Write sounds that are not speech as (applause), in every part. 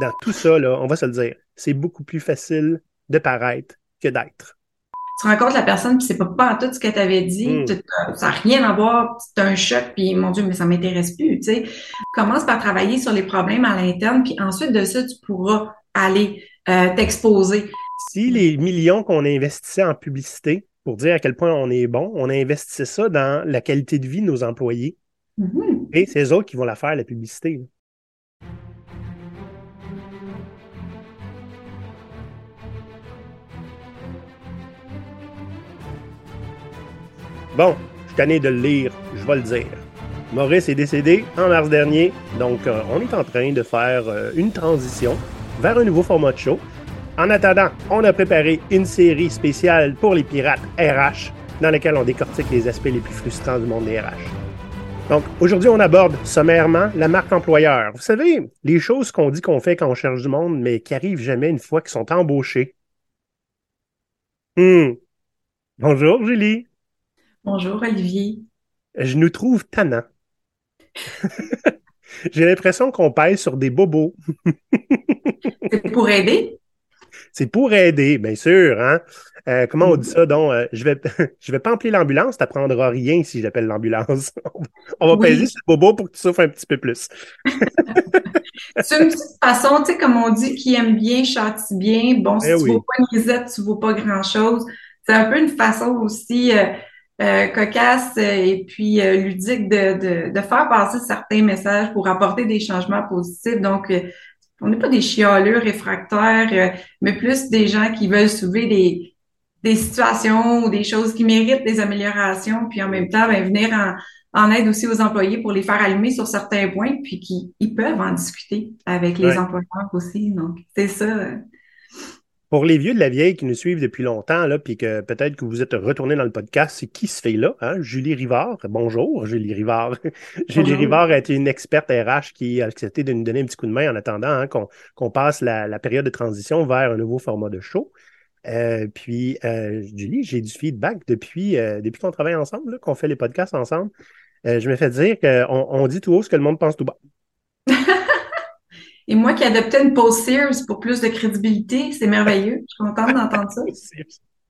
dans tout ça, là, on va se le dire, c'est beaucoup plus facile de paraître que d'être. Tu rencontres la personne, puis c'est pas, pas tout ce que tu avais dit, Mm. tu- ça n'a rien à voir, c'est un choc, puis mon Dieu, mais ça m'intéresse plus, tu sais. Commence par travailler sur les problèmes à l'interne, puis ensuite de ça, tu pourras aller euh, t'exposer. Si les millions qu'on investissait en publicité pour dire à quel point on est bon, on investissait ça dans la qualité de vie de nos employés, Mhm. et c'est eux autres qui vont la faire, la publicité. Bon, je suis tanné de le lire, je vais le dire. Maurice est décédé en mars dernier, donc euh, on est en train de faire euh, une transition vers un nouveau format de show. En attendant, on a préparé une série spéciale pour les pirates RH, dans laquelle on décortique les aspects les plus frustrants du monde des RH. Donc, aujourd'hui, on aborde sommairement la marque employeur. Vous savez, les choses qu'on dit qu'on fait quand on cherche du monde, mais qui arrivent jamais une fois qu'ils sont embauchés. Hmm. Bonjour, Julie. Bonjour, Olivier. Je nous trouve tannants. (laughs) J'ai l'impression qu'on pèse sur des bobos. (laughs) C'est pour aider? C'est pour aider, bien sûr. Hein? Euh, comment on dit ça? Donc, euh, je vais, (laughs) je vais pas appeler l'ambulance, tu n'apprendras rien si j'appelle l'ambulance. on va Oui. peser sur le bobo pour que tu souffres un petit peu plus. C'est une petite façon, tu sais, comme on dit, qui aime bien, châtie bien. Bon, si Eh tu oui. vaux pas une grisette, tu vaux pas grand-chose. C'est un peu une façon aussi euh, euh, cocasse euh, et puis euh, ludique de, de, de faire passer certains messages pour apporter des changements positifs. Donc, euh, on n'est pas des chialeux réfractaires, euh, mais plus des gens qui veulent soulever des, des situations ou des choses qui méritent des améliorations, puis en même temps, ben, venir en, en aide aussi aux employés pour les faire allumer sur certains points, puis qui ils peuvent en discuter avec les Ouais. employeurs aussi. Donc, c'est ça. Pour les vieux de la vieille qui nous suivent depuis longtemps, là, puis que peut-être que vous êtes retournés dans le podcast, c'est qui se fait là? Hein? Julie Rivard. Bonjour, Julie Rivard. (laughs) Julie Bonjour. Rivard a été une experte RH qui a accepté de nous donner un petit coup de main en attendant hein, qu'on passe la, la période de transition vers un nouveau format de show. Euh, puis, euh, Julie, j'ai du feedback depuis, euh, depuis qu'on travaille ensemble, qu'on fait les podcasts ensemble. Euh, je me fais dire qu'on on dit tout haut ce que le monde pense tout bas. (laughs) Et moi qui adoptais une pause Sears pour plus de crédibilité, c'est merveilleux. Je suis contente d'entendre ça.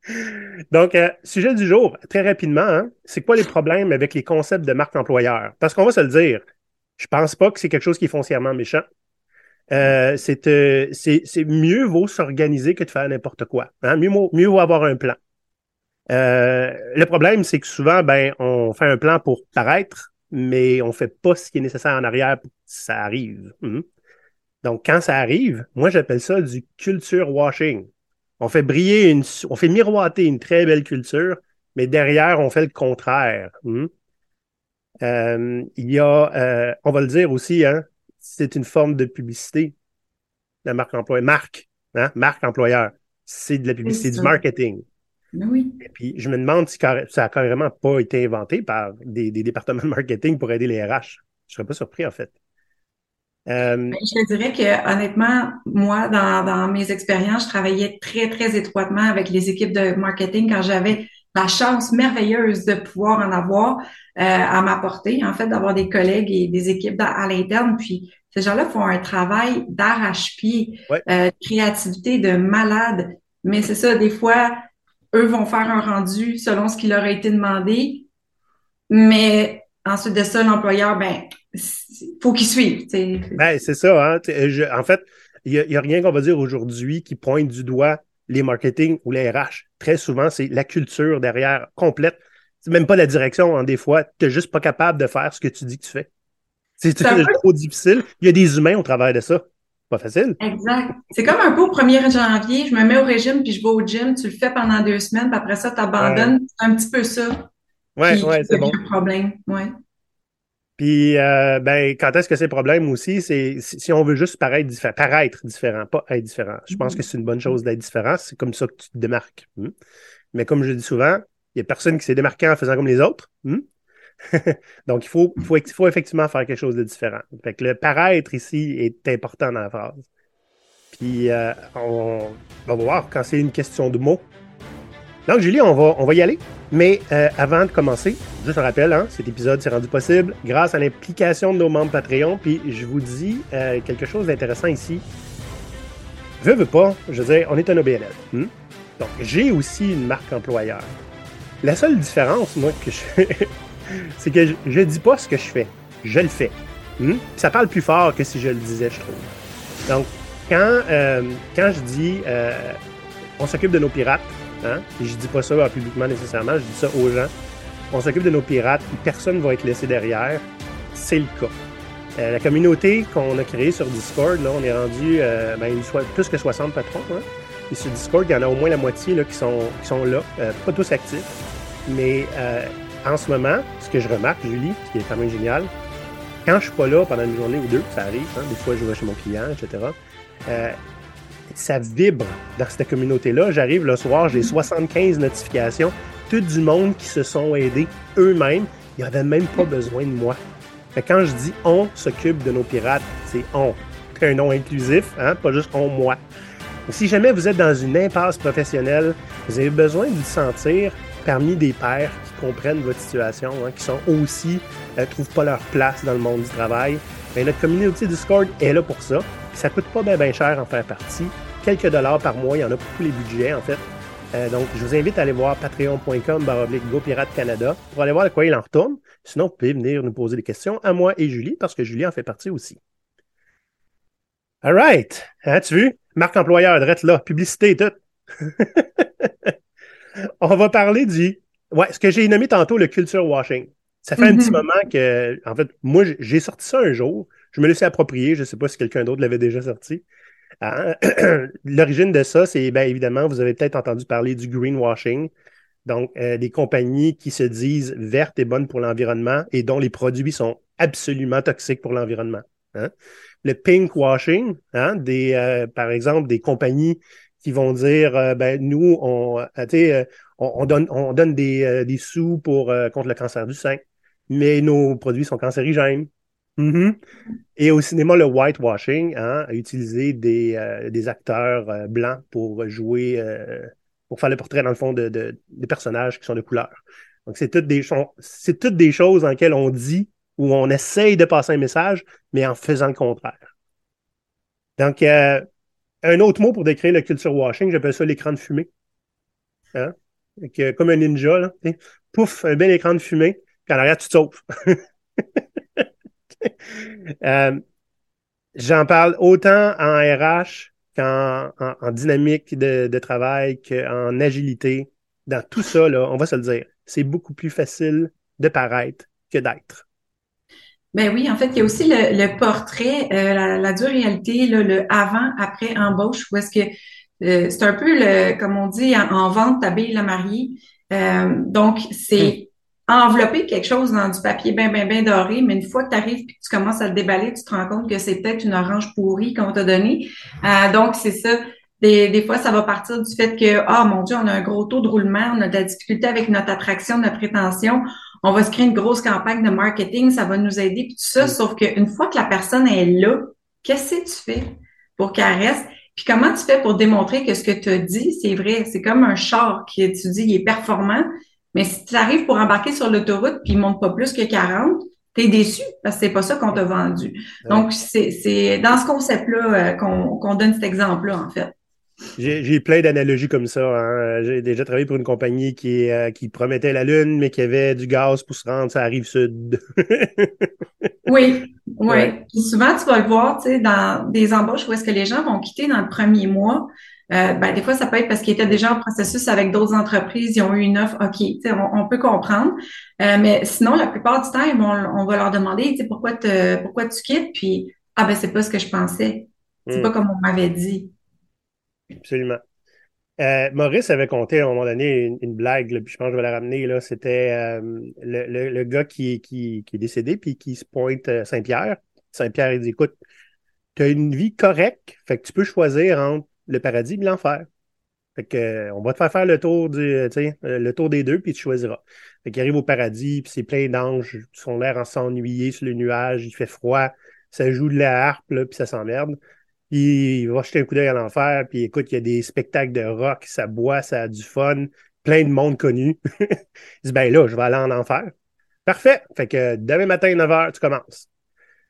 (laughs) Donc, euh, sujet du jour, très rapidement, hein, c'est quoi les problèmes avec les concepts de marque employeur? Parce qu'on va se le dire, je pense pas que c'est quelque chose qui est foncièrement méchant. Euh, c'est euh, c'est c'est mieux vaut s'organiser que de faire n'importe quoi. Hein? Mieux, vaut- mieux vaut avoir un plan. Le problème, c'est que souvent, ben, on fait un plan pour paraître, mais on fait pas ce qui est nécessaire en arrière pour que ça arrive. Mhm. Donc, quand ça arrive, moi, j'appelle ça du culture washing. On fait briller une, on fait miroiter une très belle culture, mais derrière, on fait le contraire. Mhm. Euh, il y a, euh, on va le dire aussi, hein, c'est une forme de publicité. La marque employeur, marque, hein, marque employeur, c'est de la publicité, du marketing. Oui. Et puis, je me demande si ça a carrément pas été inventé par des, des départements de marketing pour aider les RH. Je serais pas surpris, en fait. Euh, Ben, Je te dirais que honnêtement, moi, dans, dans mes expériences, je travaillais très, très étroitement avec les équipes de marketing quand j'avais la chance merveilleuse de pouvoir en avoir euh, à m'apporter, en fait, d'avoir des collègues et des équipes à l'interne. Puis ces gens-là font un travail d'arrache-pied, Ouais. euh, de créativité, de malade. Mais c'est ça, des fois, eux vont faire un rendu selon ce qui leur a été demandé. Mais ensuite de ça, l'employeur, ben, faut qu'il suive. tu sais. Ben, c'est ça. Hein? Je- en fait, il n'y a, rien qu'on va dire aujourd'hui qui pointe du doigt les marketing ou les RH. Très souvent, c'est la culture derrière complète. C'est même pas la direction. hein. Des fois, tu n'es juste pas capable de faire ce que tu dis que tu fais. C'est trop difficile. Il y a des humains au travers de ça. Pas facile. Exact. C'est comme un peu au 1er janvier, je me mets au régime puis je vais au gym, tu le fais pendant deux semaines, puis après ça, tu abandonnes. C'est un petit peu ça Ouais, qui, ouais, c'est bon. un problème. Ouais. Puis, euh, ben, quand est-ce que c'est le problème aussi? C'est si si on veut juste paraître différent, paraître différent, pas être différent. Je pense Mhm. que c'est une bonne chose d'être différent. C'est comme ça que tu te démarques. Hmm. Mais comme je dis souvent, il n'y a personne qui s'est démarqué en faisant comme les autres. Hmm. (laughs) Donc, il faut, faut effectivement faire quelque chose de différent. Fait que le paraître ici est important dans la phrase. Puis, euh, on va voir quand c'est une question de mots. Donc, Julie, on va, on va y aller. Mais euh, avant de commencer, juste un rappel, hein, cet épisode s'est rendu possible grâce à l'implication de nos membres Patreon. Puis je vous dis euh, quelque chose d'intéressant ici. veux, veux pas, je veux dire, on est un OBNL. Hmm? Donc, j'ai aussi une marque employeur. La seule différence, moi, que je (laughs) c'est que je, ne dis pas ce que je fais. Je le fais. Hmm? Ça parle plus fort que si je le disais, je trouve. Donc, quand, euh, quand je dis on s'occupe de nos pirates, hein, et je dis pas ça publiquement nécessairement, je dis ça aux gens, on s'occupe de nos pirates, personne ne va être laissé derrière, c'est le cas. Euh, la communauté qu'on a créée sur Discord, là, on est rendu euh, ben, plus que 60 patrons. Hein. Et sur Discord, il y en a au moins la moitié qui, sont, là, euh, pas tous actifs. Mais en ce moment, ce que je remarque, Julie, qui est quand même génial, quand je suis pas là pendant une journée ou deux, ça arrive, hein, des fois je vais chez mon client, etc., ça vibre dans cette communauté-là. J'arrive le soir, j'ai 75 notifications, tout du monde qui se sont aidés eux-mêmes. Ils n'avaient même pas besoin de moi quand je dis on s'occupe de nos pirates, c'est on. (laughs) Un nom inclusif, hein, pas juste on, moi. si jamais vous êtes dans une impasse professionnelle, vous avez besoin de vous sentir parmi des pairs qui comprennent votre situation, hein, qui sont aussi, ne euh, trouvent pas leur place dans le monde du travail. Notre communauté Discord est là pour ça. Ça coûte pas bien cher en faire partie. Quelques dollars par mois, il y en a pour tous les budgets en fait. Euh, donc, je vous invite à aller voir patreon.com GoPirate Canada pour aller voir de quoi il en retourne. Sinon, vous pouvez venir nous poser des questions à moi et Julie, parce que Julie en fait partie aussi. All right. Hein, tu vu? Marque employeur, drette là, publicité et tout. (laughs) On va parler du. Ouais, ce que j'ai nommé tantôt le culture washing. Ça fait un petit mm-hmm. moment que, en fait, moi, j'ai sorti ça un jour. Je me l'ai approprier. Je ne sais pas si quelqu'un d'autre l'avait déjà sorti. Hein? (clears throat) L'origine de ça, c'est bien évidemment, vous avez peut-être entendu parler du greenwashing. Donc, euh, des compagnies qui se disent vertes et bonnes pour l'environnement et dont les produits sont absolument toxiques pour l'environnement. Hein? Le pinkwashing, hein, des, euh, par exemple, des compagnies qui vont dire, euh, ben nous, on, on, donne, on donne des, des sous pour contre le cancer du sein, mais nos produits sont cancérigènes. Mm-hmm. Et au cinéma, le whitewashing, hein, a utilisé des, euh, des acteurs euh, blancs pour jouer, euh, pour faire le portrait, dans le fond, de, de, des personnages qui sont de couleur. Donc, c'est toutes des, c'est toutes des choses dans lesquelles on dit ou on essaye de passer un message, mais en faisant le contraire. Donc, un autre mot pour décrire le culture washing, j'appelle ça l'écran de fumée. Hein? comme un ninja, là, pouf, un bel écran de fumée, puis en arrière, tu te sauves. (laughs) Euh, j'en parle autant en RH qu'en en, dynamique de, travail, qu'en agilité. Dans tout ça, là, on va se le dire, c'est beaucoup plus facile de paraître que d'être. Ben oui, en fait, il y a aussi le, portrait, euh, la, dure réalité, le avant-après embauche, où est-ce que euh, c'est un peu le, comme on dit, en, vente, t'habilles la mariée. donc, c'est envelopper quelque chose dans du papier bien, bien, bien doré, mais une fois que tu arrives et que tu commences à le déballer, tu te rends compte que c'est peut-être une orange pourrie qu'on t'a donnée. Euh, donc, c'est ça. Des, des, fois, ça va partir du fait que, ah, mon Dieu, on a un gros taux de roulement, on a de la difficulté avec notre attraction, notre rétention. On va se créer une grosse campagne de marketing, ça va nous aider, puis tout ça. Sauf qu'une fois que la personne est là, qu'est-ce que tu fais pour qu'elle reste? Puis comment tu fais pour démontrer que ce que tu as dit, c'est vrai? C'est comme un char qui, tu dis, il est performant, mais si tu arrives pour embarquer sur l'autoroute puis il monte pas plus que 40, tu es déçu parce que c'est pas ça qu'on t'a vendu. Donc, c'est dans ce concept-là euh, qu'on donne cet exemple-là, en fait. J'ai plein d'analogies comme ça. Hein. J'ai déjà travaillé pour une compagnie qui, euh, qui promettait la Lune, mais qui avait du gaz pour se rendre, ça arrive sud. (laughs) oui, oui. souvent, tu vas le voir, dans des embauches où est-ce que les gens vont quitter dans le premier mois. Euh, ben, des fois, ça peut être parce qu'ils étaient déjà en processus avec d'autres entreprises, ils ont eu une offre, OK, on, on peut comprendre. Euh, mais sinon, la plupart du temps, on, va leur demander pourquoi, te, pourquoi tu quittes, puis Ah ben c'est pas ce que je pensais. C'est hmm. pas comme on m'avait dit. Absolument. Euh, Maurice avait compté à un moment donné une, blague, puis je pense que je vais la ramener. Là. C'était le, le, gars qui, qui, qui, est décédé, puis qui se pointe à Saint-Pierre. Saint-Pierre, il dit Écoute, tu as une vie correcte, fait que tu peux choisir entre le paradis et l'enfer. Fait que, euh, on va te faire faire le tour du, euh, euh, le tour des deux, puis tu choisiras. Fait qu'il arrive au paradis, puis c'est plein d'anges, qui sont l'air en s'ennuyer sur le nuage, il fait froid, ça joue de la harpe, là, puis ça s'emmerde. Il va jeter un coup d'œil à l'enfer, puis écoute, il y a des spectacles de rock, ça boit, ça a du fun, plein de monde connu. (laughs) il dit, ben là, je vais aller en enfer. Parfait. Fait que demain matin, 9h, tu commences.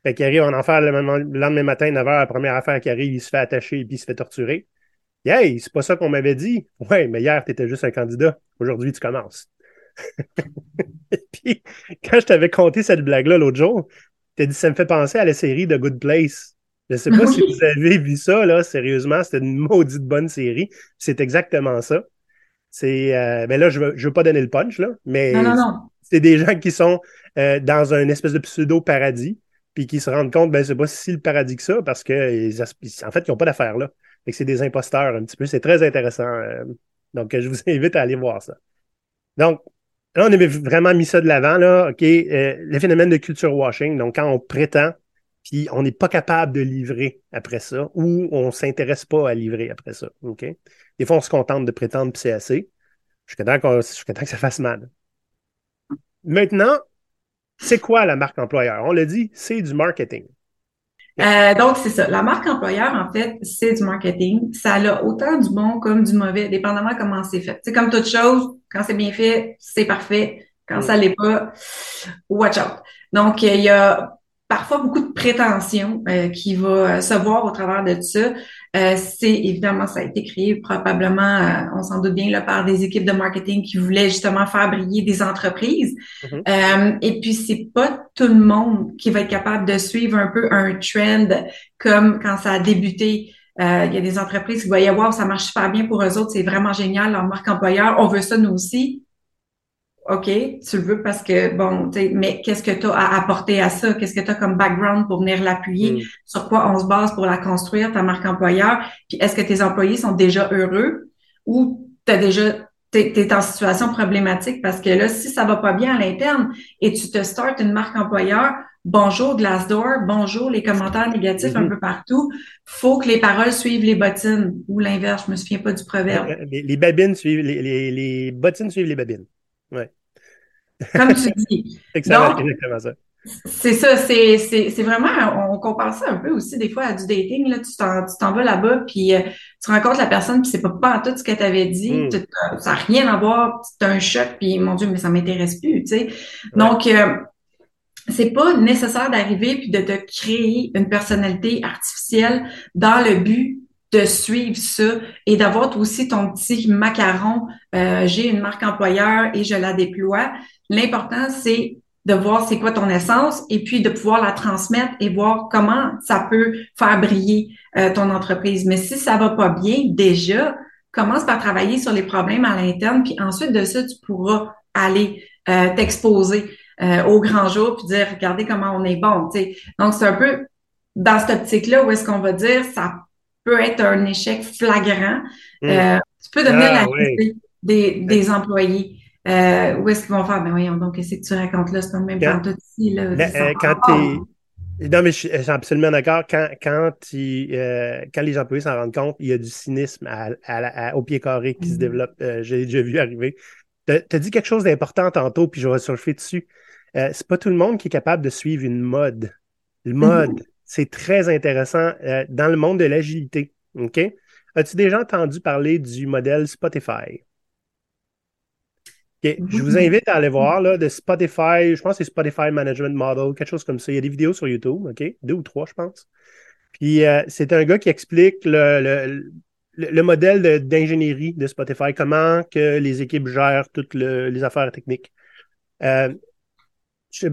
Fait qu'il arrive en enfer le, lendemain matin, 9h, la première affaire qui arrive, il se fait attacher et puis il se fait torturer. Hey, c'est pas ça qu'on m'avait dit. Ouais, mais hier, tu étais juste un candidat. Aujourd'hui, tu commences. (laughs) et puis, quand je t'avais conté cette blague-là l'autre jour, t'as dit ça me fait penser à la série de Good Place. Je sais pas (laughs) si vous avez vu ça, là, sérieusement, c'était une maudite bonne série. C'est exactement ça. C'est euh, ben là, je veux, je veux pas donner le punch, là, mais c'est des gens qui sont euh, dans un espèce de pseudo-paradis, puis qui se rendent compte, ben, c'est pas si le paradis que ça, parce que en fait, ils n'ont pas d'affaires là. Fait que c'est des imposteurs un petit peu. C'est très intéressant. Euh, donc, je vous (laughs) invite à aller voir ça. Donc, là, on avait vraiment mis ça de l'avant, là, OK, euh, le phénomène de culture washing. Donc, quand on prétend, puis on n'est pas capable de livrer après ça, ou on s'intéresse pas à livrer après ça, OK? Des fois, on se contente de prétendre, puis c'est assez. Je suis content, que ça fasse mal. Maintenant, c'est quoi la marque employeur? On l'a dit, c'est du marketing. Euh, donc, c'est ça. La marque employeur, en fait, c'est du marketing. Ça a autant du bon comme du mauvais, dépendamment comment c'est fait. C'est comme toute chose, quand c'est bien fait, c'est parfait. Quand ça l'est pas, watch out. Donc, il y a parfois beaucoup de prétention euh, qui va se voir au travers de ça. Euh, c'est évidemment, ça a été créé probablement, euh, on s'en doute bien, là, par des équipes de marketing qui voulaient justement faire briller des entreprises. Mm-hmm. et puis, c'est pas tout le monde qui va être capable de suivre un peu un trend comme quand ça a débuté. Il y a des entreprises qui voyaient, wow, ça marche super bien pour eux autres, c'est vraiment génial, leur marque employeur, on veut ça nous aussi. OK, tu le veux parce que, bon, mais qu'est-ce que tu as à apporter à ça? Qu'est-ce que tu as comme background pour venir l'appuyer? Mm. Sur quoi on se base pour la construire, ta marque employeur? Puis est-ce que tes employés sont déjà heureux ou tu as déjà t'es es en situation problématique parce que là, si ça va pas bien à l'interne et tu te startes une marque employeur, bonjour Glassdoor, bonjour les commentaires négatifs un mm-hmm. peu partout, faut que les paroles suivent les bottines ou l'inverse, je me souviens pas du proverbe. Les, babines suivent, les, les, les bottines suivent les babines. Ouais. Comme tu dis. (laughs) exactement ça. C'est ça, c'est vraiment, on compare ça un peu aussi des fois à du dating. Là, tu t'en vas là-bas, puis euh, tu rencontres la personne, puis c'est pas pas tout ce que tu avais dit, hmm. ça n'a rien à voir, tu as un choc, puis mon Dieu, mais ça m'intéresse plus, tu sais. Donc, euh, c'est pas nécessaire d'arriver puis de te créer une personnalité artificielle dans le but de suivre ça et d'avoir aussi ton petit macaron. Euh, j'ai une marque employeur et je la déploie. L'important, c'est de voir c'est quoi ton essence et puis de pouvoir la transmettre et voir comment ça peut faire briller euh, ton entreprise. Mais si ça va pas bien, déjà, commence par travailler sur les problèmes à l'interne, puis ensuite de ça, tu pourras aller euh, t'exposer au grand jour puis dire regardez comment on est bon. sais. Donc, c'est un peu dans cette optique-là où est-ce qu'on va dire ça peut être un échec flagrant. Hmm. Euh, tu peux devenir ah, la des, des employés. Euh, où est-ce qu'ils vont faire? Ben voyons, donc, qu'est-ce que tu racontes là? C'est pas le même quand, ici, là. Ben, euh, quand Non, mais je, suis absolument d'accord. Quand, quand, euh, quand les employés s'en rendent compte, il y a du cynisme à, à, au pied carré qui se hmm. développe. J'ai déjà vu arriver. Tu as dit quelque chose d'important tantôt, puis je vais surfer dessus. C'est pas tout le monde qui est capable de suivre une mode. Le (laughs) mode, c'est très intéressant euh, dans le monde de l'agilité. OK? As-tu déjà entendu parler du modèle Spotify? Je vous invite à aller voir là, de Spotify, je pense que c'est Spotify Management Model, quelque chose comme ça. Il y a des vidéos sur YouTube, OK? Deux ou trois, je pense. Puis euh, c'est un gars qui explique le, le, modèle d'ingénierie de, Spotify, comment que les équipes gèrent toutes les affaires techniques. Euh, je,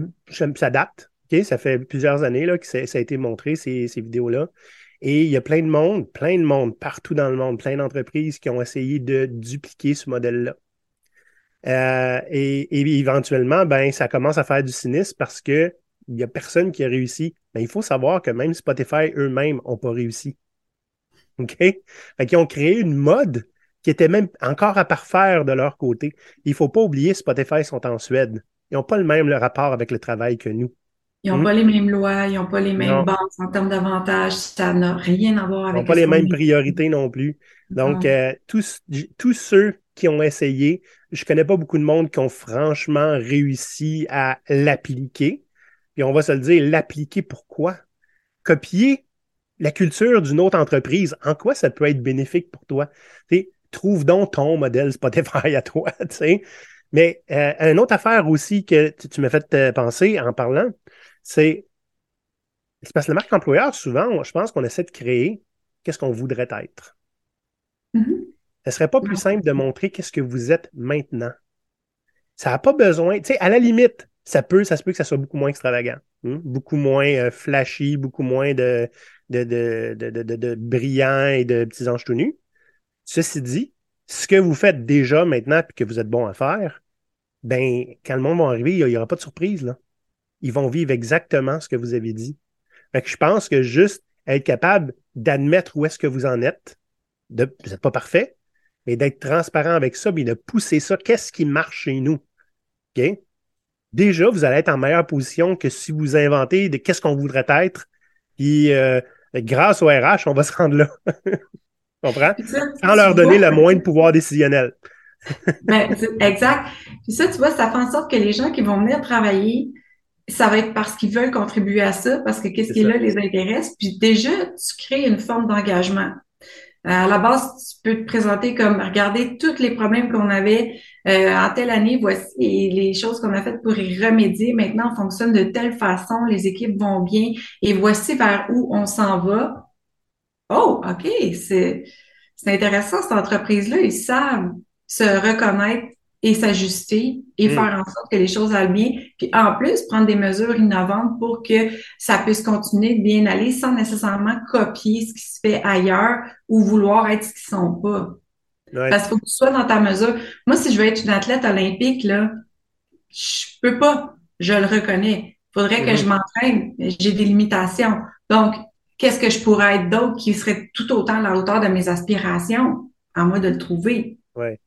ça date, ça fait plusieurs années là, que ça, a été montré, ces, vidéos-là. Et il y a plein de monde, plein de monde, partout dans le monde, plein d'entreprises qui ont essayé de dupliquer ce modèle-là. Euh, et, éventuellement, ben, ça commence à faire du cynisme parce qu'il n'y a personne qui a réussi. Ben, il faut savoir que même Spotify eux-mêmes n'ont pas réussi. OK? Qu'ils ont créé une mode qui était même encore à parfaire de leur côté. Il ne faut pas oublier, Spotify sont en Suède. Ils n'ont pas le même rapport avec le travail que nous. Ils n'ont hmm? pas les mêmes lois, ils n'ont pas les mêmes bases en termes d'avantages, ça n'a rien à voir avec. Ils n'ont pas les mêmes priorités non plus. Donc, euh, tous, tous ceux qui ont essayé, je connais pas beaucoup de monde qui ont franchement réussi à l'appliquer. Puis on va se le dire, l'appliquer pourquoi? Copier la culture d'une autre entreprise, en quoi ça peut être bénéfique pour toi? trouve donc ton modèle Spotify à toi. (laughs) Mais euh, une autre affaire aussi que tu, m'as fait euh, penser en parlant, c'est C'est parce que la marque employeur, souvent, je pense qu'on essaie de créer qu'est-ce qu'on voudrait être. Mhm. Ce serait pas plus simple de montrer qu'est-ce que vous êtes maintenant. Ça n'a pas besoin, tu sais, à la limite, ça peut, ça se peut que ça soit beaucoup moins extravagant, hein, beaucoup moins euh, flashy, beaucoup moins de, de, de, de, de, brillants et de petits anges tout nus. Ceci dit, ce que vous faites déjà maintenant et que vous êtes bon à faire, ben, quand le monde va arriver, il n'y aura pas de surprise, là. Ils vont vivre exactement ce que vous avez dit. Fait que je pense que juste être capable d'admettre où est-ce que vous en êtes, de, vous n'êtes pas parfait, mais d'être transparent avec ça, puis de pousser ça, qu'est-ce qui marche chez nous? Déjà, vous allez être en meilleure position que si vous inventez de qu'est-ce qu'on voudrait être, puis euh, grâce au RH, on va se rendre là. (laughs) comprends? Sans leur donner le moins de pouvoir décisionnel. ben, exact. Puis ça, tu vois, ça fait en sorte que les gens qui vont venir travailler, ça va être parce qu'ils veulent contribuer à ça, parce que qu'est-ce qui est là les intéresse. Puis déjà, tu crées une forme d'engagement. Euh, à la base, tu peux te présenter comme regarder tous les problèmes qu'on avait euh, en telle année, voici les choses qu'on a faites pour y remédier. Maintenant, on fonctionne de telle façon, les équipes vont bien et voici vers où on s'en va. Oh, OK, c'est c'est intéressant, cette entreprise-là. Ils savent se reconnaître et s'ajuster et mm. faire en sorte que les choses aillent bien. Puis en plus, prendre des mesures innovantes pour que ça puisse continuer de bien aller sans nécessairement copier ce qui se fait ailleurs ou vouloir être ce qu'ils sont pas. Parce qu'il faut que tu sois dans ta mesure. Moi, si je veux être une athlète olympique, là, je peux pas. Je le reconnais. Faudrait que mm-hmm. je m'entraîne. J'ai des limitations. Donc, qu'est-ce que je pourrais être d'autre qui serait tout autant à la hauteur de mes aspirations? À moi de le trouver. Oui.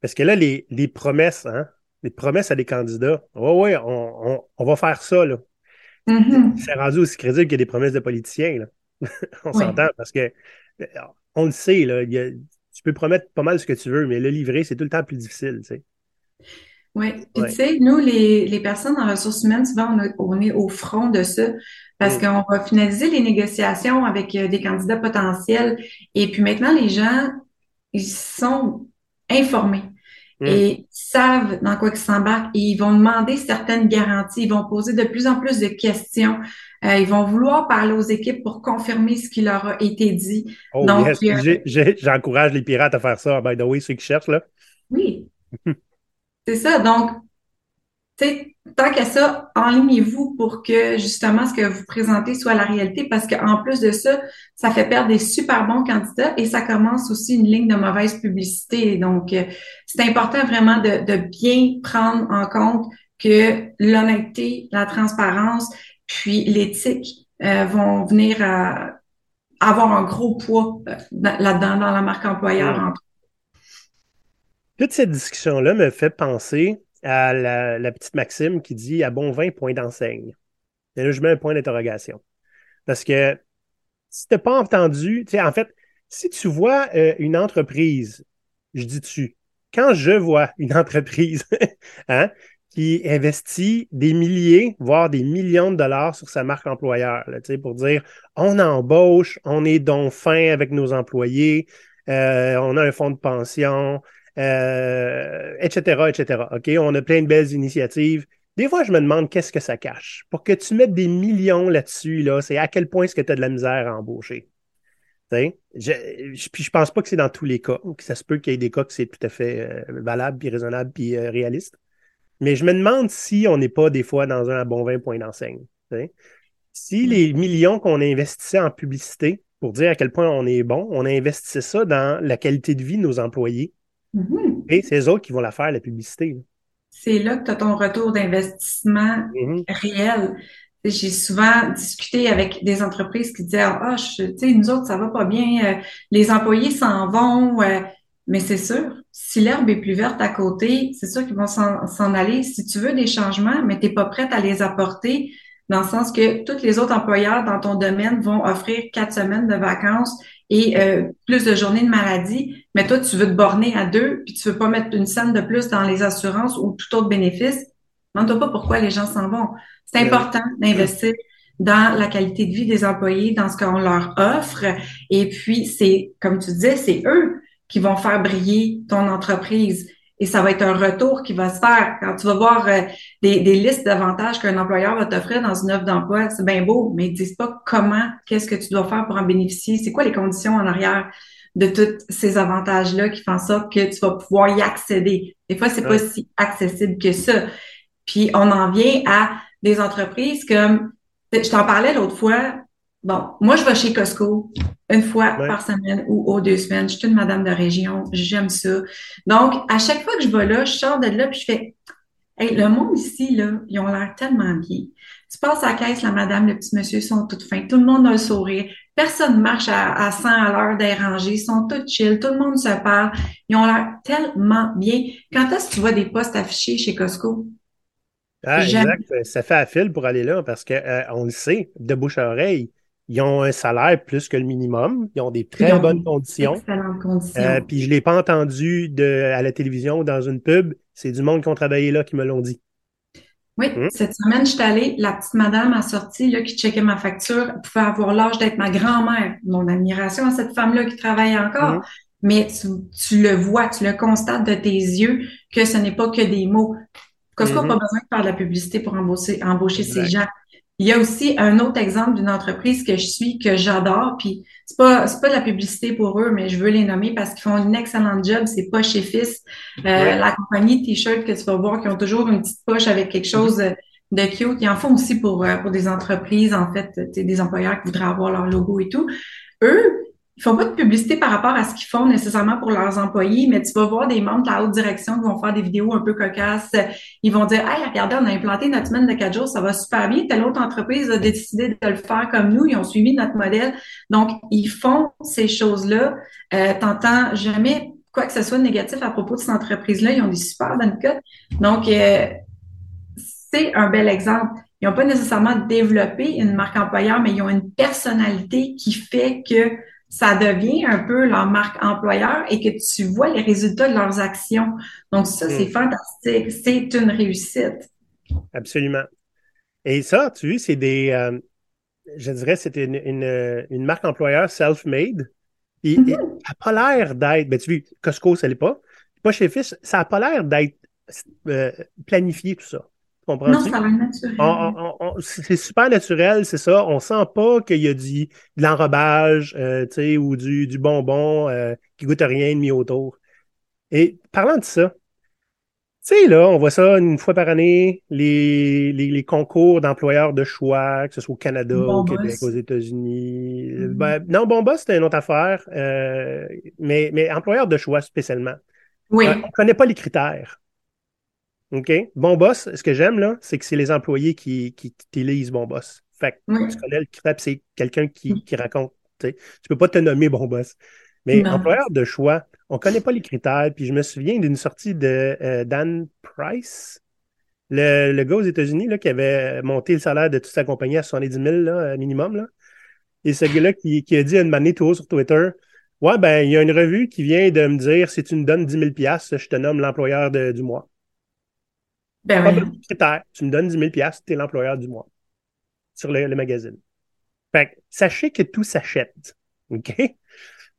Parce que là, les, les promesses, hein, les promesses à des candidats, oui, oui, on, on, on, va faire ça, là. Mm-hmm. C'est rendu aussi crédible qu'il y a des promesses de politiciens, là. (laughs) on s'entend parce que euh, on le sait, là, il y a, tu peux promettre pas mal ce que tu veux, mais le livrer, c'est tout le temps plus difficile, tu sais. Oui, puis tu sais, nous, les, les personnes en ressources humaines, souvent, on, est au front de ça parce mm. qu'on va finaliser les négociations avec euh, des candidats potentiels. Et puis maintenant, les gens, ils sont informés mm. et savent dans quoi ils s'embarquent et ils vont demander certaines garanties. Ils vont poser de plus en plus de questions. Euh, ils vont vouloir parler aux équipes pour confirmer ce qui leur a été dit. Oh, Donc, euh, j'encourage les pirates à faire ça, by the way, ceux qui cherchent, là. Oui. (laughs) C'est ça. Donc, sais, tant qu'à ça, enlignez-vous pour que justement ce que vous présentez soit la réalité parce qu'en plus de ça, ça fait perdre des super bons candidats et ça commence aussi une ligne de mauvaise publicité. Donc, euh, c'est important vraiment de, de, bien prendre en compte que l'honnêteté, la transparence, puis l'éthique euh, vont venir à avoir un gros poids euh, là-dedans dans la marque employeur. Entre toute cette discussion-là me fait penser à la, petite Maxime qui dit à bon vin, point d'enseigne. Et là, je mets un point d'interrogation. Parce que si tu n'as pas entendu, tu sais, en fait, si tu vois euh, une entreprise, je dis tu, quand je vois (laughs) une entreprise (laughs) hein, qui investit des milliers, voire des millions de dollars sur sa marque employeur, là, pour dire on embauche, on est donc fin avec nos employés, euh, on a un fonds de pension, euh, etc. OK, on a plein de belles initiatives. Des fois, je me demande qu'est-ce que ça cache. Pour que tu mettes des millions là-dessus, là, c'est à quel point est-ce que tu as de la misère à embaucher? Je, je, puis je pense pas que c'est dans tous les cas. Ça se peut qu'il y ait des cas que c'est tout à fait euh, valable, puis raisonnable, puis euh, réaliste. Mais je me demande si on n'est pas des fois dans un bon 20 point d'enseigne. Si mm. les millions qu'on investissait en publicité pour dire à quel point on est bon, on a investi ça dans la qualité de vie de nos employés, Mm-hmm. Et c'est eux autres qui vont la faire, la publicité. C'est là que tu as ton retour d'investissement mm-hmm. réel. J'ai souvent discuté avec des entreprises qui disaient Ah, tu sais, nous autres, ça va pas bien, euh, les employés s'en vont. Euh, mais c'est sûr, si l'herbe est plus verte à côté, c'est sûr qu'ils vont s'en aller. Si tu veux des changements, mais tu n'es pas prête à les apporter, dans le sens que tous les autres employeurs dans ton domaine vont offrir quatre semaines de vacances et euh, plus de journées de maladie, mais toi, tu veux te borner à deux, puis tu veux pas mettre une scène de plus dans les assurances ou tout autre bénéfice, demande-toi pas pourquoi les gens s'en vont. C'est important d'investir dans la qualité de vie des employés, dans ce qu'on leur offre. Et puis, c'est, comme tu disais, c'est eux qui vont faire briller ton entreprise. Et ça va être un retour qui va se faire. Quand tu vas voir euh, des, des, listes d'avantages qu'un employeur va t'offrir dans une offre d'emploi, c'est bien beau, mais ils disent pas comment, qu'est-ce que tu dois faire pour en bénéficier, c'est quoi les conditions en arrière de tous ces avantages-là qui font ça que tu vas pouvoir y accéder? Des fois, c'est pas si accessible que ça. Puis on en vient à des entreprises comme, je t'en parlais l'autre fois, bon, moi je vais chez Costco une fois par semaine ou aux deux semaines. Je suis une madame de région, j'aime ça. Donc, à chaque fois que je vais là, je sors de là puis je fais, hey, le monde ici, là, ils ont l'air tellement bien. Tu passes à la caisse, la madame, le petit monsieur sont toutes fins. Tout le monde a le sourire. Personne marche à, à 100 à l'heure dérangé. Ils sont tous chill. Tout le monde se parle. Ils ont l'air tellement bien. Quand est-ce que tu vois des postes affichés chez Costco? Ah, exact. Ça fait à fil pour aller là parce qu'on euh, le sait, de bouche à oreille, ils ont un salaire plus que le minimum. Ils ont des très bonnes conditions. Excellentes conditions. Euh, puis je ne l'ai pas entendu de, à la télévision ou dans une pub. C'est du monde qui ont travaillé là qui me l'ont dit. Oui, hum? cette semaine, je suis allée, la petite madame a sorti là, qui checkait ma facture, elle pouvait avoir l'âge d'être ma grand-mère. Mon admiration à cette femme-là qui travaille encore. Hum? Mais tu, tu, le vois, tu le constates de tes yeux que ce n'est pas que des mots. Costco n'a pas mm-hmm. besoin de faire de la publicité pour embaucher, embaucher ces gens. Il y a aussi un autre exemple d'une entreprise que je suis, que j'adore, puis c'est pas c'est pas de la publicité pour eux, mais je veux les nommer parce qu'ils font une excellente job. C'est pas chez Fils, euh, la compagnie t-shirt que tu vas voir qui ont toujours une petite poche avec quelque mm-hmm. chose de cute. Ils en font aussi pour euh, pour des entreprises, en fait, des employeurs qui voudraient avoir leur logo et tout. Eux, ils font pas de publicité par rapport à ce qu'ils font nécessairement pour leurs employés, mais tu vas voir des membres de la haute direction qui vont faire des vidéos un peu cocasses. Ils vont dire, hey, regardez, on a implanté notre semaine de quatre jours, ça va super bien. Telle autre entreprise a décidé de le faire comme nous, ils ont suivi notre modèle. Donc, ils font ces choses-là. Euh, T'entends jamais quoi que ce soit de négatif à propos de cette entreprise-là. Ils ont des super bonnes. Donc, euh, c'est un bel exemple. Ils n'ont pas nécessairement développé une marque employeur, mais ils ont une personnalité qui fait que ça devient un peu leur marque employeur et que tu vois les résultats de leurs actions. Donc ça, c'est hmm. fantastique. C'est une réussite. Absolument. Et ça, tu vois, c'est des, euh, je dirais, c'est une, une, marque employeur self-made. Et, mm-hmm. elle n'a pas l'air d'être, ben, tu vois, Costco, ça l'est pas. Pas chez Fils, ça n'a pas l'air d'être euh, planifié tout ça. Non, ça va naturel. c'est super naturel, c'est ça. On sent pas qu'il y a du, de l'enrobage euh, ou du, du bonbon euh, qui goûte rien de mis autour. Et parlant de ça, tu sais, là, on voit ça une fois par année, les, les, concours d'employeurs de choix, que ce soit au Canada, au Québec, aux États-Unis. Mm-hmm. Ben, non, bon boss, c'était une autre affaire, euh, mais, mais employeurs de choix spécialement. Oui. on ne connaît pas les critères. OK? Bon boss, ce que j'aime, là, c'est que c'est les employés qui, qui, utilisent bon boss. Fait que tu connais le critère, c'est quelqu'un qui, qui raconte. Tu peux pas te nommer bon boss. Mais employeur de choix, on connaît pas les critères. Puis je me souviens d'une sortie de euh, Dan Price, le, le, gars aux États-Unis là, qui avait monté le salaire de toute sa compagnie à 70 000 là, minimum. Là. Et ce gars-là qui, qui, a dit à une manée tout sur Twitter Ouais, ben, il y a une revue qui vient de me dire si tu me donnes 10 000 je te nomme l'employeur du mois. Ben pas Tu me donnes 10 000 tu es l'employeur du mois sur le, magazine. Fait sachez que tout s'achète. OK?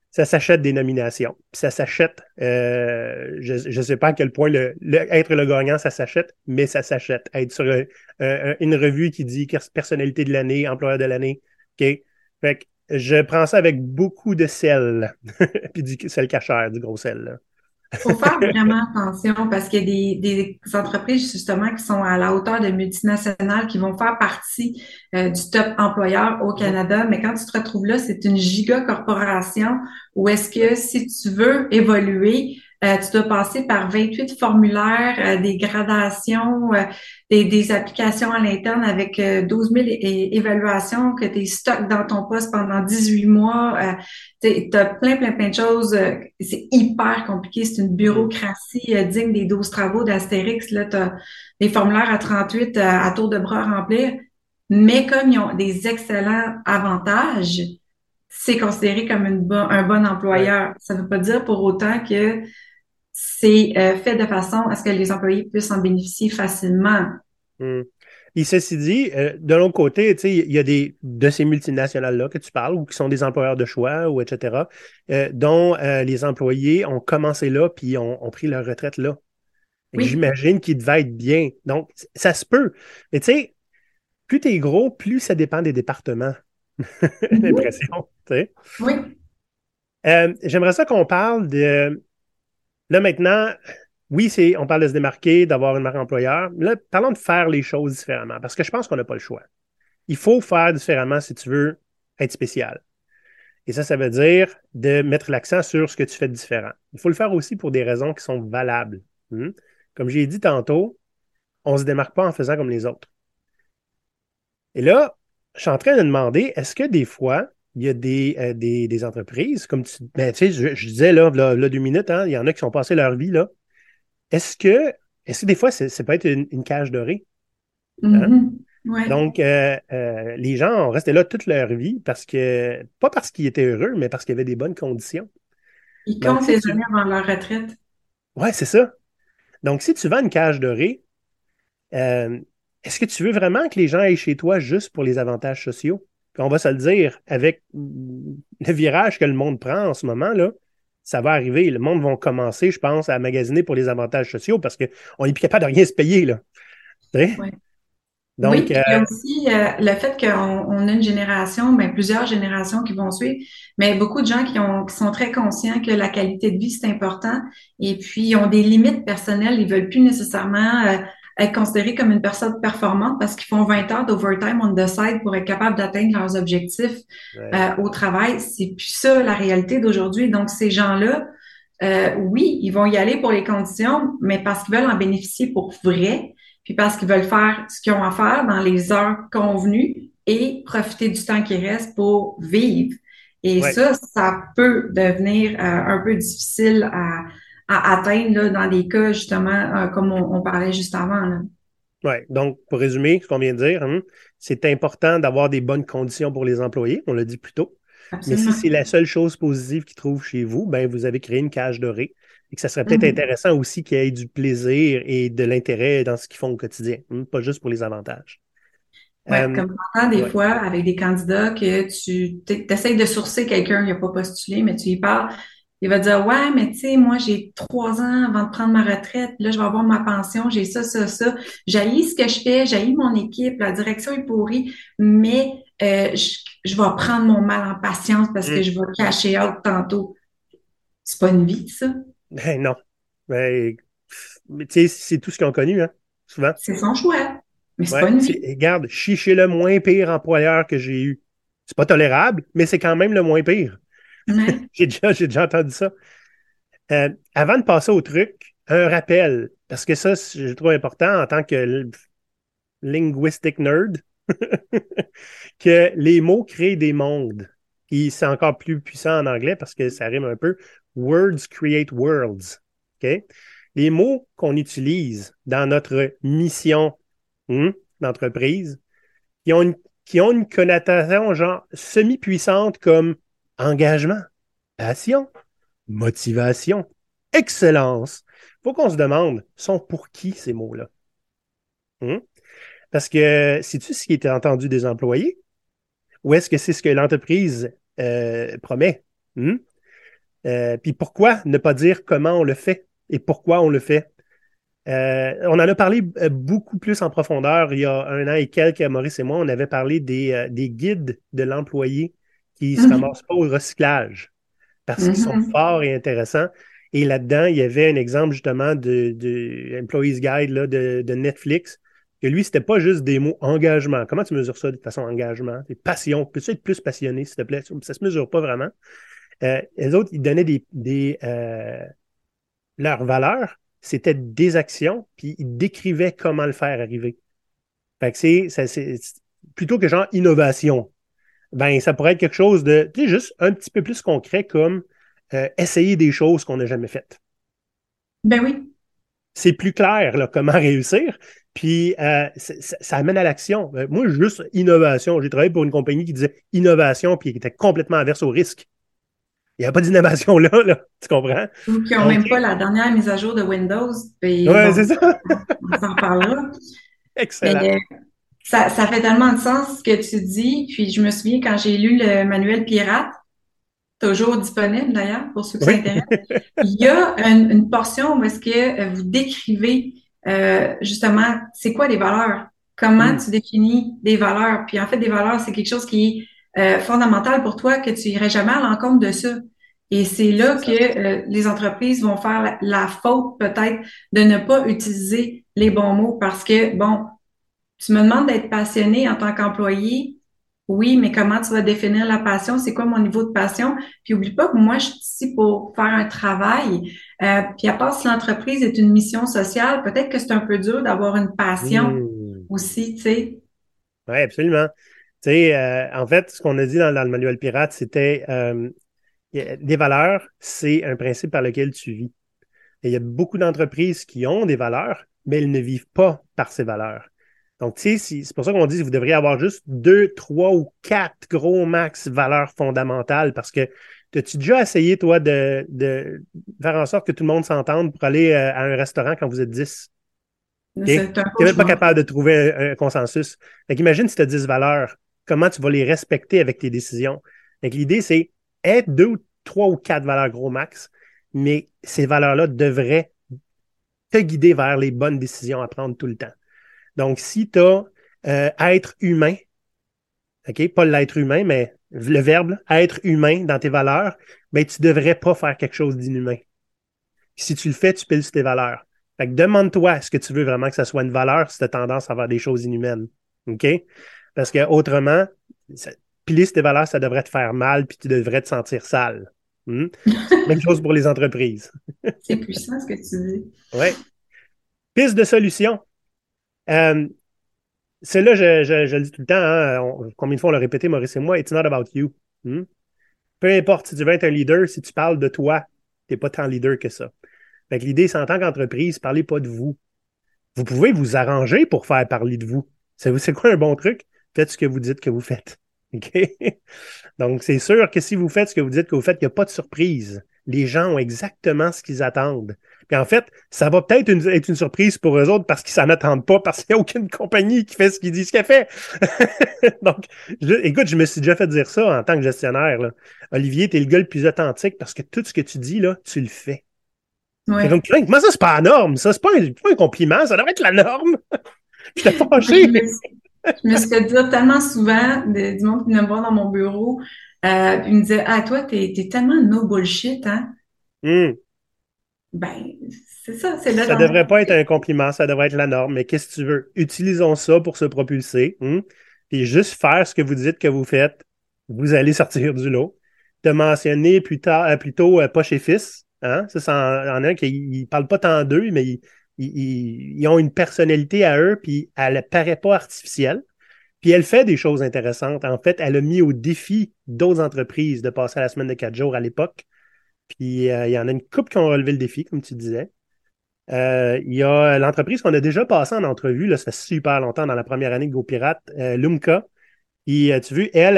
Ça s'achète des nominations. ça s'achète, euh, je ne sais pas à quel point le, être le gagnant, ça s'achète, mais ça s'achète. Être sur une revue qui dit personnalité de l'année, employeur de l'année. OK? Fait je prends ça avec beaucoup de sel. (laughs) Puis du sel cachère, du gros sel. Là. Il faut faire vraiment attention parce qu'il y a des, des, entreprises justement qui sont à la hauteur de multinationales qui vont faire partie euh, du top employeur au Canada. Mais quand tu te retrouves là, c'est une giga corporation où est-ce que si tu veux évoluer, euh, tu dois passer par 28 formulaires, euh, des gradations, euh, des, des, applications à l'interne avec 12 000 évaluations, que tu stockes dans ton poste pendant 18 mois. tu as plein, plein, plein de choses. c'est hyper compliqué. C'est une bureaucratie digne des 12 travaux d'Astérix. Tu as des formulaires à 38 à tour de bras à remplir. Mais comme ils ont des excellents avantages, c'est considéré comme une un bon employeur. Ça ne veut pas dire pour autant que c'est euh, fait de façon à ce que les employés puissent en bénéficier facilement. Hmm. Et ceci dit, euh, de l'autre côté, il y a des de ces multinationales-là que tu parles, ou qui sont des employeurs de choix, ou etc., euh, dont les employés ont commencé là, puis ont, pris leur retraite là. J'imagine qu'il devait être bien. Donc, ça se peut. Mais tu sais, plus tu es gros, plus ça dépend des départements. (laughs) L'impression. Oui. J'aimerais ça qu'on parle de. Là, maintenant, oui, c'est, on parle de se démarquer, d'avoir une marque employeur. Là, parlons de faire les choses différemment, parce que je pense qu'on n'a pas le choix. Il faut faire différemment si tu veux être spécial. Et ça, ça veut dire de mettre l'accent sur ce que tu fais de différent. Il faut le faire aussi pour des raisons qui sont valables. Hmm? Comme j'ai dit tantôt, on ne se démarque pas en faisant comme les autres. Et là, je suis en train de demander, est-ce que des fois, il y a des, euh, des, entreprises, comme tu, ben, tu sais, je, disais là, là, deux minutes, hein, il y en a qui sont passés leur vie là. Est-ce que, est-ce que des fois, c'est peut être une, cage dorée? Hein? Mm-hmm. Donc, euh, euh, les gens ont resté là toute leur vie parce que, pas parce qu'ils étaient heureux, mais parce qu'il y avait des bonnes conditions. Ils comptent les années avant leur retraite. Ouais, c'est ça. Donc, si tu vends une cage dorée, est-ce que tu veux vraiment que les gens aillent chez toi juste pour les avantages sociaux? Puis on va se le dire, avec le virage que le monde prend en ce moment, là, ça va arriver. Le monde va commencer, je pense, à magasiner pour les avantages sociaux parce qu'on n'est plus capable de rien se payer. Là. Donc, oui, il y a euh, aussi euh, le fait qu'on a une génération, ben, plusieurs générations qui vont suivre, mais beaucoup de gens qui, ont, qui sont très conscients que la qualité de vie, c'est important et puis ils ont des limites personnelles. Ils veulent plus nécessairement euh, être considérés comme une personne performante parce qu'ils font 20 heures d'overtime on the side pour être capable d'atteindre leurs objectifs au travail. C'est plus ça la réalité d'aujourd'hui. Donc, ces gens-là, oui, ils vont y aller pour les conditions, mais parce qu'ils veulent en bénéficier pour vrai puis parce qu'ils veulent faire ce qu'ils ont à faire dans les heures convenues et profiter du temps qui reste pour vivre. Et ça, ça peut devenir euh, un peu difficile à, atteindre là, dans des cas, justement, euh, comme on, parlait juste avant. Oui, donc pour résumer ce qu'on vient de dire, hein, c'est important d'avoir des bonnes conditions pour les employés, on l'a dit plus tôt. Mais si c'est la seule chose positive qu'ils trouvent chez vous, ben vous avez créé une cage dorée et que ça serait peut-être mhm. intéressant aussi qu'il y ait du plaisir et de l'intérêt dans ce qu'ils font au quotidien, hein, pas juste pour les avantages. Oui, euh, comme on des fois avec des candidats que tu essayes de sourcer quelqu'un qui n'a pas postulé, mais tu y parles, il va dire Ouais, mais tu sais, moi, j'ai trois ans avant de prendre ma retraite, là, je vais avoir ma pension, j'ai ça, ça, ça. J'haïs ce que je fais, j'haïs mon équipe, la direction est pourrie, mais euh, je, vais prendre mon mal en patience parce que mm. je vais cacher out tantôt. C'est pas une vie, ça. Ben non. Ben, tu sais, c'est tout ce qu'ils ont connu, hein, souvent. C'est son choix. Mais c'est pas une vie. Regarde, chicher le moins pire employeur que j'ai eu. C'est pas tolérable, mais c'est quand même le moins pire. (laughs) j'ai déjà, déjà entendu ça. Euh, avant de passer au truc, un rappel, parce que ça, je trouve important en tant que linguistic nerd, (laughs) que les mots créent des mondes. Et c'est encore plus puissant en anglais parce que ça rime un peu. Words create worlds. Les mots qu'on utilise dans notre mission hmm, d'entreprise, qui ont, une, qui ont une connotation genre semi-puissante comme engagement, passion, motivation, excellence. Il faut qu'on se demande, sont pour qui ces mots-là? Hmm? Parce que, sais-tu ce qui était entendu des employés? Ou est-ce que c'est ce que l'entreprise euh, promet? Hmm? Euh, puis pourquoi ne pas dire comment on le fait et pourquoi on le fait? Euh, on en a parlé beaucoup plus en profondeur il y a un an et quelques, Maurice et moi, on avait parlé des guides de l'employé qui ne se mhm. ramassent pas au recyclage parce qu'ils sont mhm. forts et intéressants. Et là-dedans, il y avait un exemple justement de, de Employees Guide là, de, de Netflix, que lui, c'était pas juste des mots engagement. Comment tu mesures ça de façon engagement? passion. Peux-tu être plus passionné, s'il te plaît? Ça se mesure pas vraiment. Euh, les autres, ils donnaient des, des euh, leurs valeurs, c'était des actions, puis ils décrivaient comment le faire arriver. Fait que c'est, c'est plutôt que genre innovation. Ben, ça pourrait être quelque chose de, tu sais, juste un petit peu plus concret comme euh, essayer des choses qu'on n'a jamais faites. Ben oui. C'est plus clair, là, comment (laughs) réussir. Puis euh, ça amène à l'action. Euh, moi, juste innovation. J'ai travaillé pour une compagnie qui disait innovation, puis qui était complètement averse au risque. Il n'y a pas d'innovation là, là, tu comprends? Ou qui n'ont même pas la dernière mise à jour de Windows. Oui, c'est ça. on s'en parlera. (laughs) Excellent. Ça, ça, fait tellement de sens ce que tu dis. Puis je me souviens quand j'ai lu le manuel pirate, toujours disponible d'ailleurs pour ceux qui s'intéressent. Il y a une, portion où est-ce que vous décrivez euh, justement c'est quoi les valeurs, comment mm. tu définis des valeurs? Puis en fait, des valeurs, c'est quelque chose qui est euh, fondamental pour toi, que tu irais jamais à l'encontre de ça. Et c'est là que euh, les entreprises vont faire la faute peut-être de ne pas utiliser les bons mots parce que, bon, tu me demandes d'être passionné en tant qu'employé, oui, mais comment tu vas définir la passion? C'est quoi mon niveau de passion? Puis oublie pas que moi, je suis ici pour faire un travail. Euh, puis à part si l'entreprise est une mission sociale, peut-être que c'est un peu dur d'avoir une passion hmm. aussi, tu sais. Oui, absolument. Tu sais, euh, en fait, ce qu'on a dit dans, le manuel pirate, c'était euh, des valeurs, c'est un principe par lequel tu vis. Et il y a beaucoup d'entreprises qui ont des valeurs, mais elles ne vivent pas par ces valeurs. Donc, tu sais, c'est pour ça qu'on dit que vous devriez avoir juste deux, trois ou quatre gros max valeurs fondamentales parce que as-tu déjà essayé, toi, de, de, faire en sorte que tout le monde s'entende pour aller euh, à un restaurant quand vous êtes dix? Tu n'es même pas capable de trouver un, consensus. Donc, imagine si tu as dix valeurs, comment tu vas les respecter avec tes décisions? Donc, l'idée, c'est être deux, trois ou quatre valeurs gros max, mais ces valeurs-là devraient te guider vers les bonnes décisions à prendre tout le temps. Donc, si tu as euh, être humain, OK, pas l'être humain, mais le verbe être humain dans tes valeurs, ben, tu devrais pas faire quelque chose d'inhumain. Si tu le fais, tu piles sur tes valeurs. Fait que demande-toi, est-ce que tu veux vraiment que ça soit une valeur si tu as tendance à avoir des choses inhumaines? OK? Parce que autrement, piler sur tes valeurs, ça devrait te faire mal, puis tu devrais te sentir sale. Hmm? (laughs) Même chose pour les entreprises. C'est puissant ce que tu dis. Oui. Piste de solution. Euh, Celle-là, je, le dis tout le temps, hein, combien de fois on l'a répété, Maurice et moi, it's not about you. Hmm? Peu importe si tu veux être un leader, si tu parles de toi, tu n'es pas tant leader que ça. l'idée, c'est en tant qu'entreprise, parlez pas de vous. Vous pouvez vous arranger pour faire parler de vous. C'est quoi un bon truc? Faites ce que vous dites que vous faites. (laughs) Donc, c'est sûr que si vous faites ce que vous dites que vous faites, il n'y a pas de surprise. Les gens ont exactement ce qu'ils attendent. Puis en fait, ça va peut-être être une surprise pour eux autres parce qu'ils s'en attendent pas, parce qu'il n'y a aucune compagnie qui fait ce qu'ils disent qu'elle fait. (laughs) Donc, écoute, je me suis déjà fait dire ça en tant que gestionnaire. Là. Olivier, tu es le gars le plus authentique parce que tout ce que tu dis, là, tu le fais. Ouais. Donc, moi, ça, c'est pas la norme. Ça, c'est pas, pas, un compliment. Ça devrait être la norme. (laughs) je t'ai fâché. je me suis fait dire tellement souvent de, du monde qui vient me voir dans mon bureau, euh, il me disait, ah, toi, t'es, es tellement no bullshit, hein? Hmm. Ben, c'est ça, c'est là. Ça devrait pas être un compliment, ça devrait être la norme. Mais qu'est-ce que tu veux? Utilisons ça pour se propulser. Hein? Puis juste faire ce que vous dites que vous faites, vous allez sortir du lot. De mentionner plus tard, euh, plutôt euh, pas chez fils. Hein? Ça, c'est en, en un qui parle pas tant d'eux, mais ils, ils, ont une personnalité à eux, puis elle ne paraît pas artificielle. Puis elle fait des choses intéressantes. En fait, elle a mis au défi d'autres entreprises de passer à la semaine de quatre jours à l'époque. Puis euh, il y en a une couple qui ont relevé le défi, comme tu disais. Euh, il y a l'entreprise qu'on a déjà passée en entrevue, là, ça fait super longtemps dans la première année de GoPirate, euh, Lumka. Et tu vu, elle,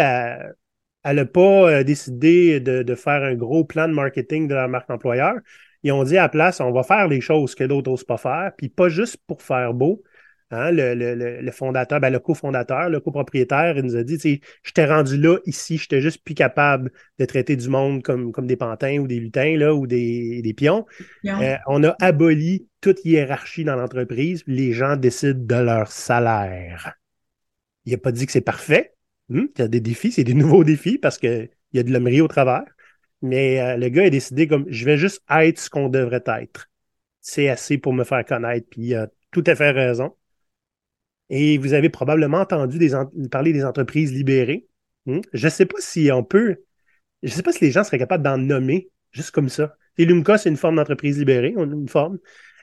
elle n'a pas décidé de, de, faire un gros plan de marketing de la marque employeur. Ils ont dit à la place, on va faire les choses que d'autres n'osent pas faire, puis pas juste pour faire beau, Hein, le, le, le, fondateur, ben, le cofondateur, le copropriétaire, il nous a dit, je t'ai rendu là, ici, je j'étais juste plus capable de traiter du monde comme, comme des pantins ou des lutins là, ou des, des pions. Euh, on a aboli toute hiérarchie dans l'entreprise, les gens décident de leur salaire. Il n'a pas dit que c'est parfait. Hmm, il y a des défis, c'est des nouveaux défis parce qu'il y a de l'hommerie au travers. Mais euh, le gars a décidé comme je vais juste être ce qu'on devrait être. C'est assez pour me faire connaître. Puis il a tout à fait raison. Et vous avez probablement entendu parler des entreprises libérées. Hmm? Je ne sais pas si on peut. Je ne sais pas si les gens seraient capables d'en nommer juste comme ça. Et Lumca, c'est une forme d'entreprise libérée, une forme.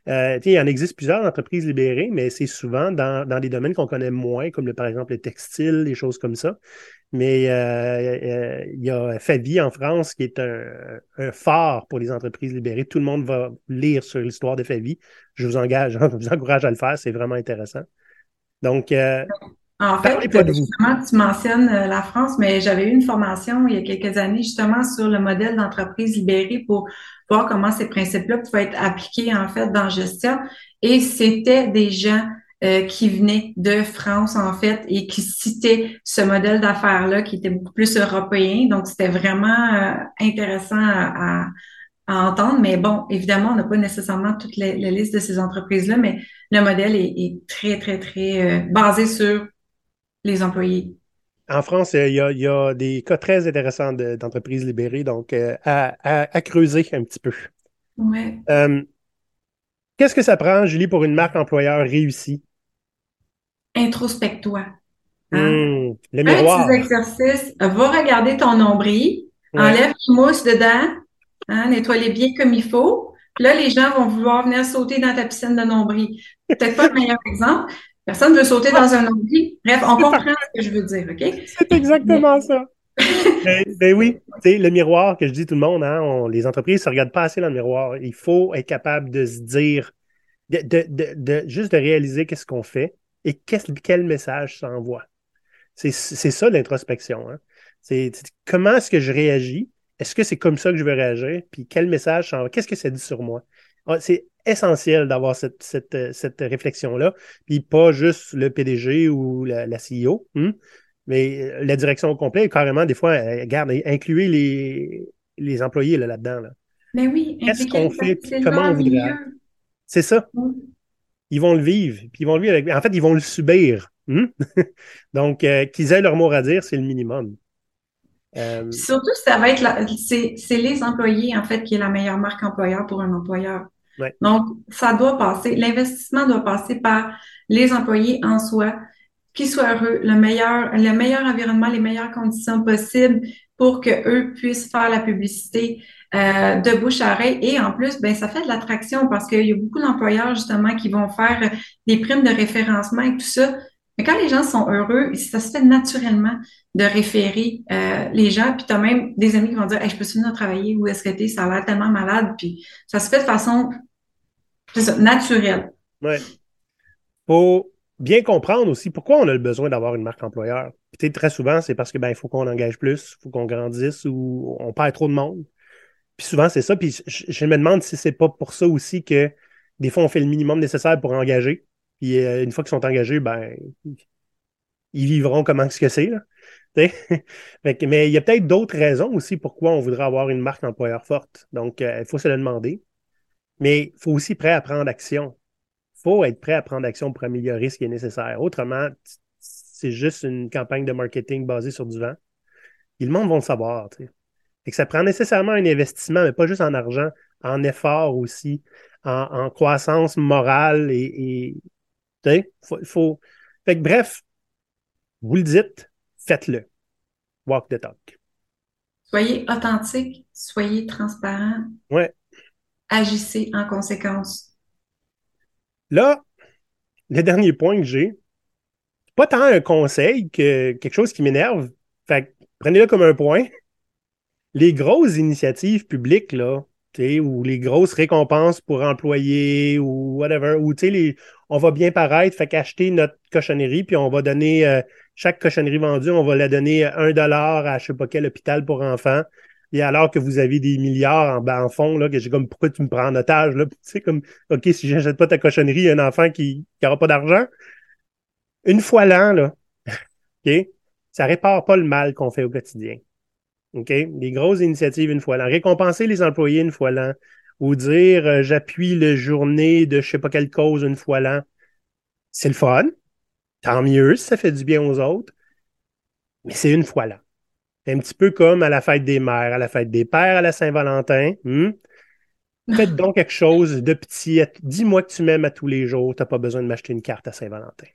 Euh, il en existe plusieurs entreprises libérées, mais c'est souvent dans, dans, des domaines qu'on connaît moins, comme par exemple le textile, des choses comme ça. Mais euh, euh, il y a Fabi en France qui est un, un, phare pour les entreprises libérées. Tout le monde va lire sur l'histoire de Fabi. Je vous engage, (laughs) je vous encourage à le faire, c'est vraiment intéressant. Donc, euh, en fait, justement, tu mentionnes euh, la France, mais j'avais eu une formation il y a quelques années justement sur le modèle d'entreprise libérée pour voir comment ces principes-là pouvaient être appliqués en fait dans gestion. Et c'était des gens euh, qui venaient de France, en fait, et qui citaient ce modèle d'affaires-là qui était beaucoup plus européen. Donc, c'était vraiment euh, intéressant à, entendre. Mais bon, évidemment, on n'a pas nécessairement toute la, liste de ces entreprises-là, mais le modèle est, très, très, très basé sur les employés. En France, il y, a, des cas très intéressants d'entreprises libérées, donc à, creuser un petit peu. Ouais. Qu'est-ce que ça prend, Julie, pour une marque employeur réussie? Introspecte-toi. Hein? Hmm, le miroir. Un petit exercice, va regarder ton nombril, enlève les mousses dedans, hein, nettoie-les bien comme il faut. Puis là, les gens vont vouloir venir sauter dans ta piscine de nombril. Peut-être pas le meilleur (laughs) exemple. Personne ne veut sauter dans un nombril. Bref, on comprend ce que je veux dire, OK? C'est exactement ça. ben, ben, oui, tu le miroir que je dis tout le monde, hein, les entreprises ne se regardent pas assez dans le miroir. Il faut être capable de se dire, de, juste de réaliser qu'est-ce qu'on fait et quel message ça envoie. C'est ça l'introspection. Hein. C'est comment est-ce que je réagis? Est-ce que c'est comme ça que je veux réagir? Puis quel message? Qu'est-ce que ça dit sur moi? Ah, c'est essentiel d'avoir cette, cette, réflexion-là, puis pas juste le PDG ou la, CEO. Hein. Mais euh, la direction au complet, carrément, des fois, garde, incluez les, les employés là-dedans. Là Mais oui, qu'est-ce qu'on fait, comment on voudrait. C'est ça. Ils vont le vivre, puis ils vont le vivre avec. En fait, ils vont le subir. Hmm? (laughs) Donc, euh, qu'ils aient leur mot à dire, c'est le minimum. Euh, surtout, ça va être c'est les employés, en fait, qui est la meilleure marque employeur pour un employeur. Donc, ça doit passer, l'investissement doit passer par les employés en soi, qu'ils soient heureux, le meilleur, le meilleur environnement, les meilleures conditions possibles pour que eux puissent faire la publicité euh, de bouche à oreille. Et en plus, ben ça fait de l'attraction parce qu'il y a beaucoup d'employeurs justement qui vont faire des primes de référencement et tout ça. Mais quand les gens sont heureux, ça se fait naturellement de référer euh, les gens. Puis tu as même des amis qui vont dire je peux venir travailler ou est-ce que tu ça a l'air tellement malade. Puis ça se fait de façon naturelle. Oui. Faut bien comprendre aussi pourquoi on a le besoin d'avoir une marque employeur. Peut-être très souvent, c'est parce que ben, faut qu'on engage plus, il faut qu'on grandisse ou on perd trop de monde. Puis souvent, c'est ça. Puis je, me demande si c'est pas pour ça aussi que des fois, on fait le minimum nécessaire pour engager. Puis euh, une fois qu'ils sont engagés, ben ils vivront comment ce que c'est. (laughs) mais il y a peut-être d'autres raisons aussi pourquoi on voudrait avoir une marque employeur forte. Donc, euh, il faut se le demander. Mais il faut aussi prêt à prendre action faut être prêt à prendre action pour améliorer ce qui est nécessaire. Autrement, c'est juste une campagne de marketing basée sur du vent. Et le monde va le savoir. Et que ça prend nécessairement un investissement, mais pas juste en argent, en effort aussi, en, croissance morale et faut, faut... Fait que, bref, vous le dites, faites-le. Walk the talk. Soyez authentique, soyez transparent. Ouais. Agissez en conséquence. Là, le dernier point que j'ai, pas tant un conseil que quelque chose qui m'énerve. Fait prenez-le comme un point. Les grosses initiatives publiques, là, ou les grosses récompenses pour employés ou whatever, ou les, on va bien paraître, fait qu'acheter notre cochonnerie, puis on va donner euh, chaque cochonnerie vendue, on va la donner un dollar à je sais pas quel hôpital pour enfants. Et alors que vous avez des milliards en, ben, en fond, là, que j'ai comme pourquoi tu me prends en otage, là, (laughs) tu sais, comme OK, si j'achète pas ta cochonnerie, y a un enfant qui n'aura pas d'argent. Une fois l'an, là, (laughs) OK, ça répare pas le mal qu'on fait au quotidien. OK? Des grosses initiatives une fois l'an. Récompenser les employés une fois l'an. Ou dire euh, j'appuie le journée de je sais pas quelle cause une fois l'an. C'est le fun. Tant mieux si ça fait du bien aux autres. Mais c'est une fois l'an. Un petit peu comme à la fête des mères, à la fête des pères, à la Saint-Valentin. Hmm? Faites donc quelque chose de petit. Dis-moi que tu m'aimes à tous les jours. Tu n'as pas besoin de m'acheter une carte à Saint-Valentin.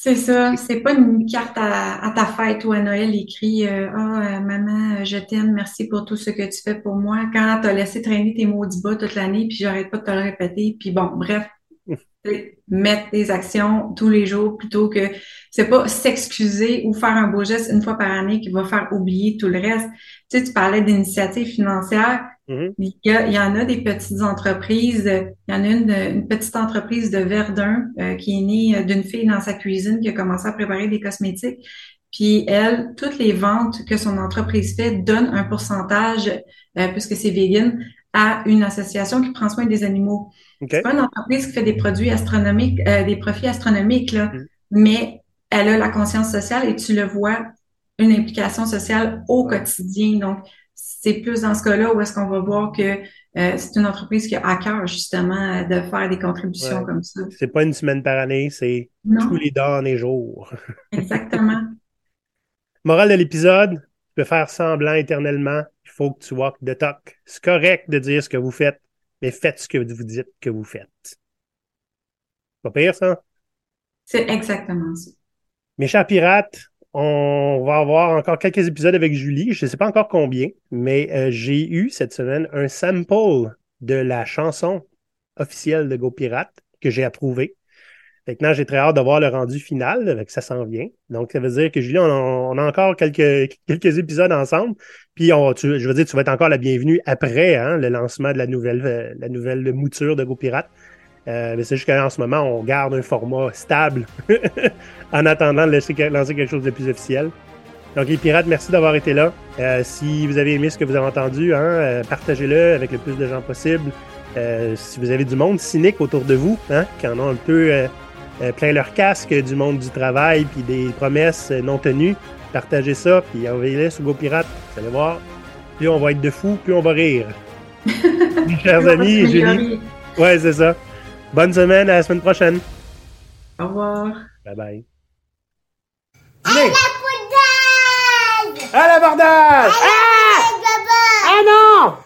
C'est ça. C'est pas une carte à, ta fête ou à Noël écrit euh, Ah, oh, maman, je t'aime, merci pour tout ce que tu fais pour moi. Quand tu as laissé traîner tes maudits bas toute l'année, puis j'arrête pas de te le répéter. Puis bon, bref, (laughs) mettre des actions tous les jours plutôt que c'est pas s'excuser ou faire un beau geste une fois par année qui va faire oublier tout le reste. Tu sais, tu parlais d'initiatives financières. Mm-hmm. il, y en a des petites entreprises. Il y en a une, une petite entreprise de Verdun euh, qui est née euh, d'une fille dans sa cuisine qui a commencé à préparer des cosmétiques. Puis elle, toutes les ventes que son entreprise fait donne un pourcentage puisque c'est vegan, à une association qui prend soin des animaux. C'est pas une entreprise qui fait des produits astronomiques, des profits astronomiques, là, mm. mais elle a la conscience sociale et tu le vois, une implication sociale au quotidien. Donc, c'est plus dans ce cas-là où est-ce qu'on va voir que euh, c'est une entreprise qui a à cœur justement de faire des contributions comme ça. C'est pas une semaine par année, c'est tous les derniers jours. (laughs) Exactement. Morale de l'épisode, tu peux faire semblant éternellement, il faut que tu walk the talk. C'est correct de dire ce que vous faites, mais faites ce que vous dites que vous faites. Pas pire, ça? C'est exactement ça. Mes chers pirates, on va avoir encore quelques épisodes avec Julie. Je ne sais pas encore combien, mais euh, j'ai eu cette semaine un sample de la chanson officielle de Go Pirate que j'ai approuvé. Maintenant, j'ai très hâte de voir le rendu final, avec ça s'en vient. Donc, ça veut dire que Julie, on a, encore quelques, épisodes ensemble. Puis, on, je veux dire, tu vas être encore la bienvenue après hein, le lancement de la nouvelle, euh, la nouvelle mouture de Go Pirate. Euh, mais c'est juste qu'en ce moment, on garde un format stable (laughs) en attendant de laisser, lancer quelque chose de plus officiel. Donc, les pirates, merci d'avoir été là. Euh, si vous avez aimé ce que vous avez entendu, hein, euh, partagez-le avec le plus de gens possible. si vous avez du monde cynique autour de vous, hein, qui en ont un peu plein leur casque du monde du travail puis des promesses non tenues, partagez ça puis envoyez-les sur GoPirate. Vous allez voir, plus on va être de fous, plus on va rire. (laughs) chers amis, Julie. Ouais, c'est ça. Bonne semaine, à la semaine prochaine. Au revoir. Bye bye. À la bordage! À la bordage! Ah! Ah non!